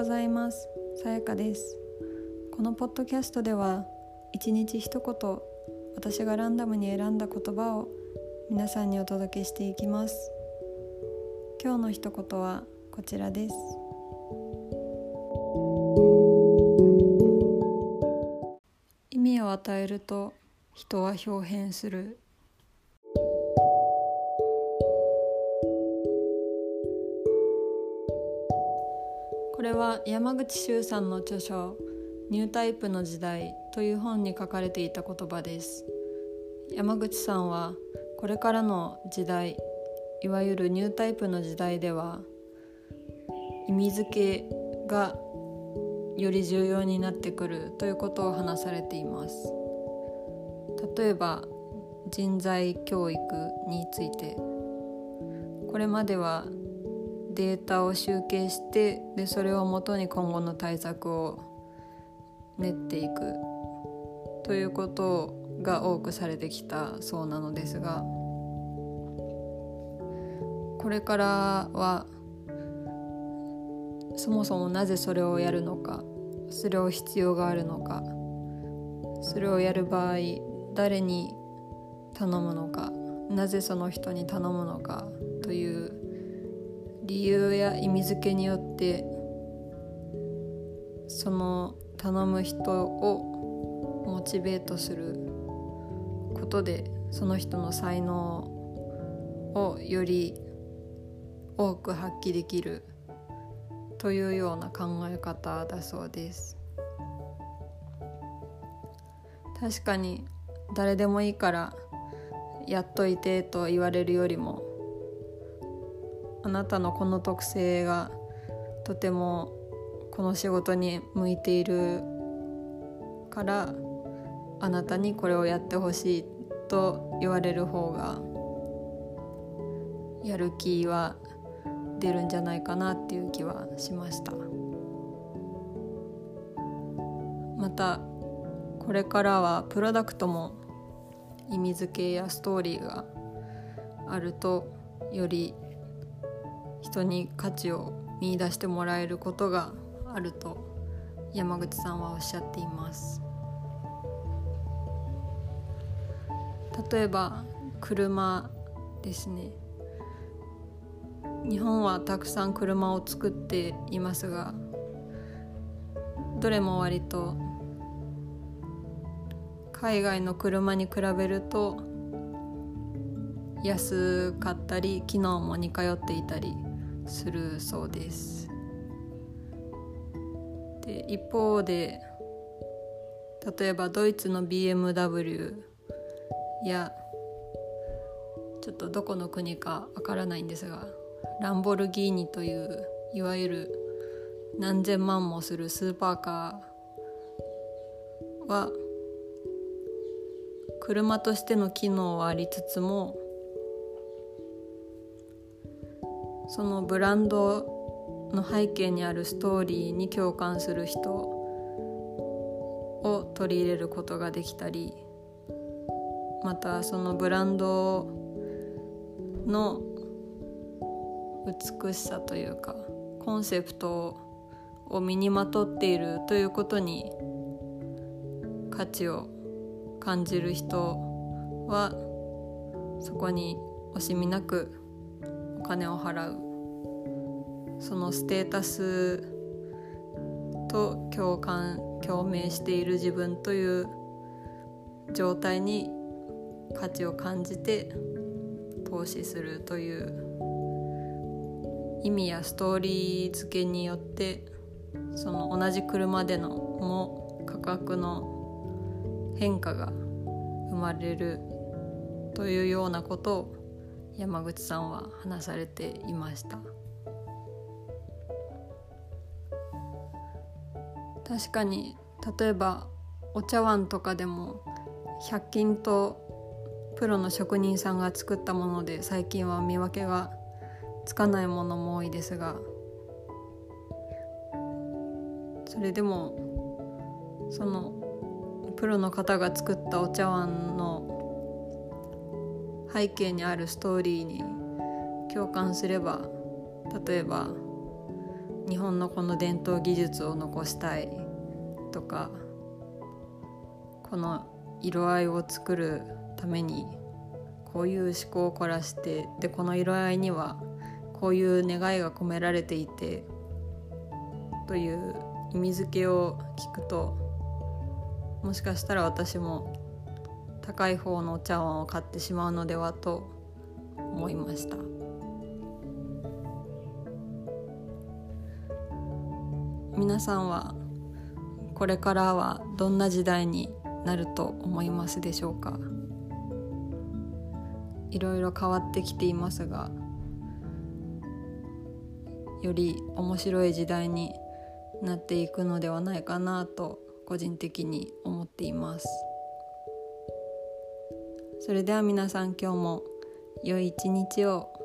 ございます。さやかです。このポッドキャストでは一日一言私がランダムに選んだ言葉を皆さんにお届けしていきます。今日の一言はこちらです。意味を与えると人は表変する。これは山口周さんの著書「ニュータイプの時代」という本に書かれていた言葉です。山口さんはこれからの時代いわゆるニュータイプの時代では意味付けがより重要になってくるということを話されています。例えば人材教育について。これまではデータを集計してでそれをもとに今後の対策を練っていく。ということが多くされてきたそうなのですがこれからはそもそもなぜそれをやるのかそれを必要があるのかそれをやる場合誰に頼むのかなぜその人に頼むのか理由や意味付けによってその頼む人をモチベートすることでその人の才能をより多く発揮できるというような考え方だそうです。確かに誰でもいいからやっといてと言われるよりもあなたのこの特性がとてもこの仕事に向いているからあなたにこれをやってほしいと言われる方がやる気は出るんじゃないかなっていう気はしました。またこれからはプロダクトも意味付けやストーリーがあるとより人に価値を見出してもらえることがあると山口さんはおっしゃっています。例えば車ですね。日本はたくさん車を作っていますがどれも割と海外の車に比べると安かったり機能も似通っていたりするそうです。で一方で例えばドイツの BMW やちょっとどこの国かわからないんですがランボルギーニといういわゆる何千万もするスーパーカーは車としての機能はありつつもそのブランドの背景にあるストーリーに共感する人を取り入れることができたりまたそのブランドの美しさというかコンセプトを身にまとっているということに価値を感じる人はそこに惜しみなく金を払う。そのステータスと共感共鳴している自分という状態に価値を感じて投資するという意味やストーリー付けによってその同じ車でのも価格の変化が生まれるというようなことを山口さんは話されていました。確かに例えばお茶碗とかでも100均とプロの職人さんが作ったもので最近は見分けがつかないものも多いですがそれでもそのプロの方が作ったお茶碗の背景にあるストーリーに共感すれば例えば日本のこの伝統技術を残したいとかこの色合いを作るためにこういう思考を凝らしてでこの色合いにはこういう願いが込められていてという意味付けを聞くともしかしたら私も高い方のお茶碗を買ってしまうのではと思いました。皆さんはこれからはどんな時代になると思いますでしょうか？いろいろ変わってきていますがより面白い時代になっていくのではないかなと個人的に思っています。それでは皆さん今日も良い一日を。